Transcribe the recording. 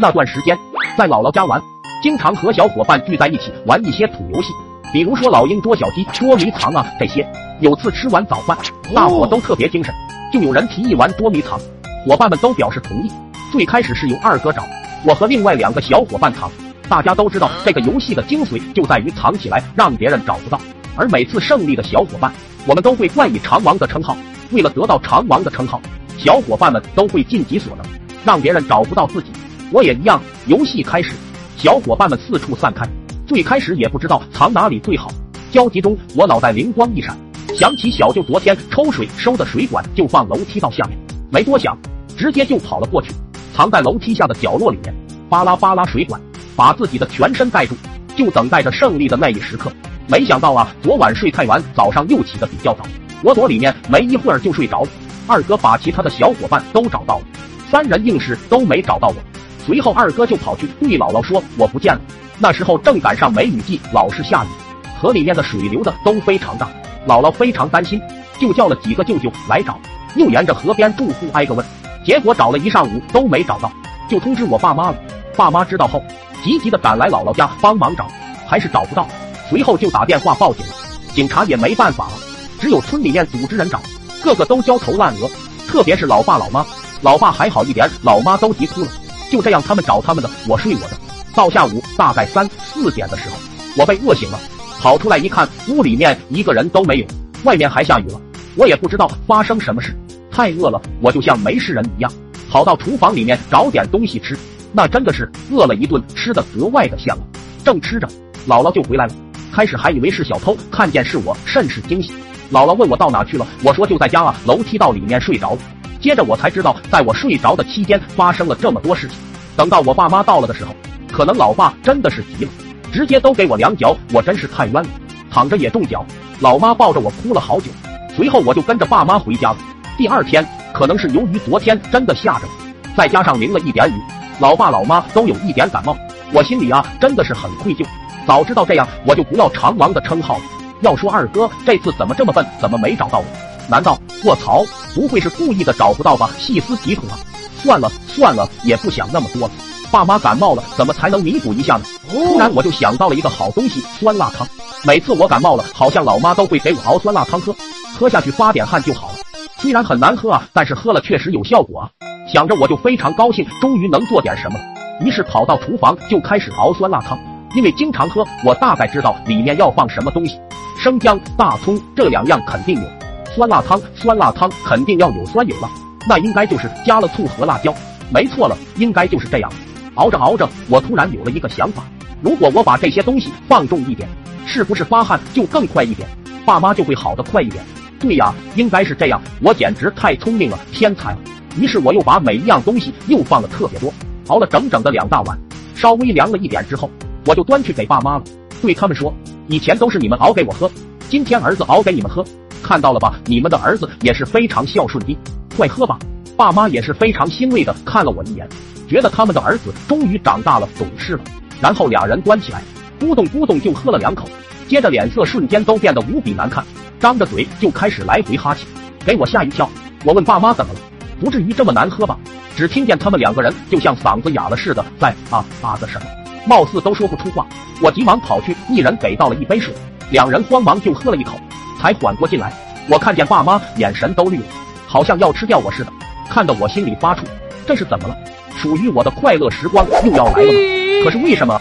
那段时间在姥姥家玩，经常和小伙伴聚在一起玩一些土游戏，比如说老鹰捉小鸡、捉迷藏啊这些。有次吃完早饭，大伙都特别精神，就有人提议玩捉迷藏，伙伴们都表示同意。最开始是由二哥找，我和另外两个小伙伴藏。大家都知道这个游戏的精髓就在于藏起来让别人找不到，而每次胜利的小伙伴，我们都会冠以长王的称号。为了得到长王的称号，小伙伴们都会尽己所能，让别人找不到自己。我也一样。游戏开始，小伙伴们四处散开。最开始也不知道藏哪里最好，焦急中我脑袋灵光一闪，想起小舅昨天抽水收的水管就放楼梯道下面，没多想，直接就跑了过去，藏在楼梯下的角落里面，扒拉扒拉水管，把自己的全身盖住，就等待着胜利的那一时刻。没想到啊，昨晚睡太晚，早上又起得比较早，我躲里面没一会儿就睡着了。二哥把其他的小伙伴都找到了，三人硬是都没找到我。随后，二哥就跑去对姥姥说：“我不见了。”那时候正赶上梅雨季，老是下雨，河里面的水流的都非常大。姥姥非常担心，就叫了几个舅舅来找，又沿着河边住户挨个问，结果找了一上午都没找到，就通知我爸妈了。爸妈知道后，急急的赶来姥姥家帮忙找，还是找不到。随后就打电话报警了，警察也没办法了，只有村里面组织人找，个个都焦头烂额，特别是老爸老妈，老爸还好一点，老妈都急哭了。就这样，他们找他们的，我睡我的。到下午大概三四点的时候，我被饿醒了，跑出来一看，屋里面一个人都没有，外面还下雨了。我也不知道发生什么事，太饿了，我就像没事人一样，跑到厨房里面找点东西吃。那真的是饿了一顿，吃的格外的香。正吃着，姥姥就回来了。开始还以为是小偷，看见是我，甚是惊喜。姥姥问我到哪去了，我说就在家啊，楼梯道里面睡着。接着我才知道，在我睡着的期间发生了这么多事情。等到我爸妈到了的时候，可能老爸真的是急了，直接都给我两脚，我真是太冤了，躺着也中脚。老妈抱着我哭了好久，随后我就跟着爸妈回家了。第二天，可能是由于昨天真的下着，再加上淋了一点雨，老爸老妈都有一点感冒，我心里啊真的是很愧疚。早知道这样，我就不要长王的称号了。要说二哥这次怎么这么笨，怎么没找到我？难道卧槽，不会是故意的找不到吧？细思极恐啊！算了算了，也不想那么多了。爸妈感冒了，怎么才能弥补一下呢？突然我就想到了一个好东西——酸辣汤。每次我感冒了，好像老妈都会给我熬酸辣汤喝，喝下去发点汗就好了。虽然很难喝啊，但是喝了确实有效果啊。想着我就非常高兴，终于能做点什么了。于是跑到厨房就开始熬酸辣汤。因为经常喝，我大概知道里面要放什么东西：生姜、大葱这两样肯定有。酸辣汤，酸辣汤肯定要有酸有辣，那应该就是加了醋和辣椒，没错了，应该就是这样。熬着熬着，我突然有了一个想法：如果我把这些东西放重一点，是不是发汗就更快一点，爸妈就会好的快一点？对呀，应该是这样。我简直太聪明了，天才了！于是我又把每一样东西又放了特别多，熬了整整的两大碗。稍微凉了一点之后，我就端去给爸妈了，对他们说：以前都是你们熬给我喝，今天儿子熬给你们喝。看到了吧，你们的儿子也是非常孝顺的，快喝吧。爸妈也是非常欣慰的看了我一眼，觉得他们的儿子终于长大了，懂事了。然后俩人端起来，咕咚咕咚就喝了两口，接着脸色瞬间都变得无比难看，张着嘴就开始来回哈气，给我吓一跳。我问爸妈怎么了，不至于这么难喝吧？只听见他们两个人就像嗓子哑了似的，在啊啊的什么，貌似都说不出话。我急忙跑去，一人给倒了一杯水，两人慌忙就喝了一口。才缓过劲来，我看见爸妈眼神都绿了，好像要吃掉我似的，看得我心里发怵。这是怎么了？属于我的快乐时光又要来了吗？可是为什么？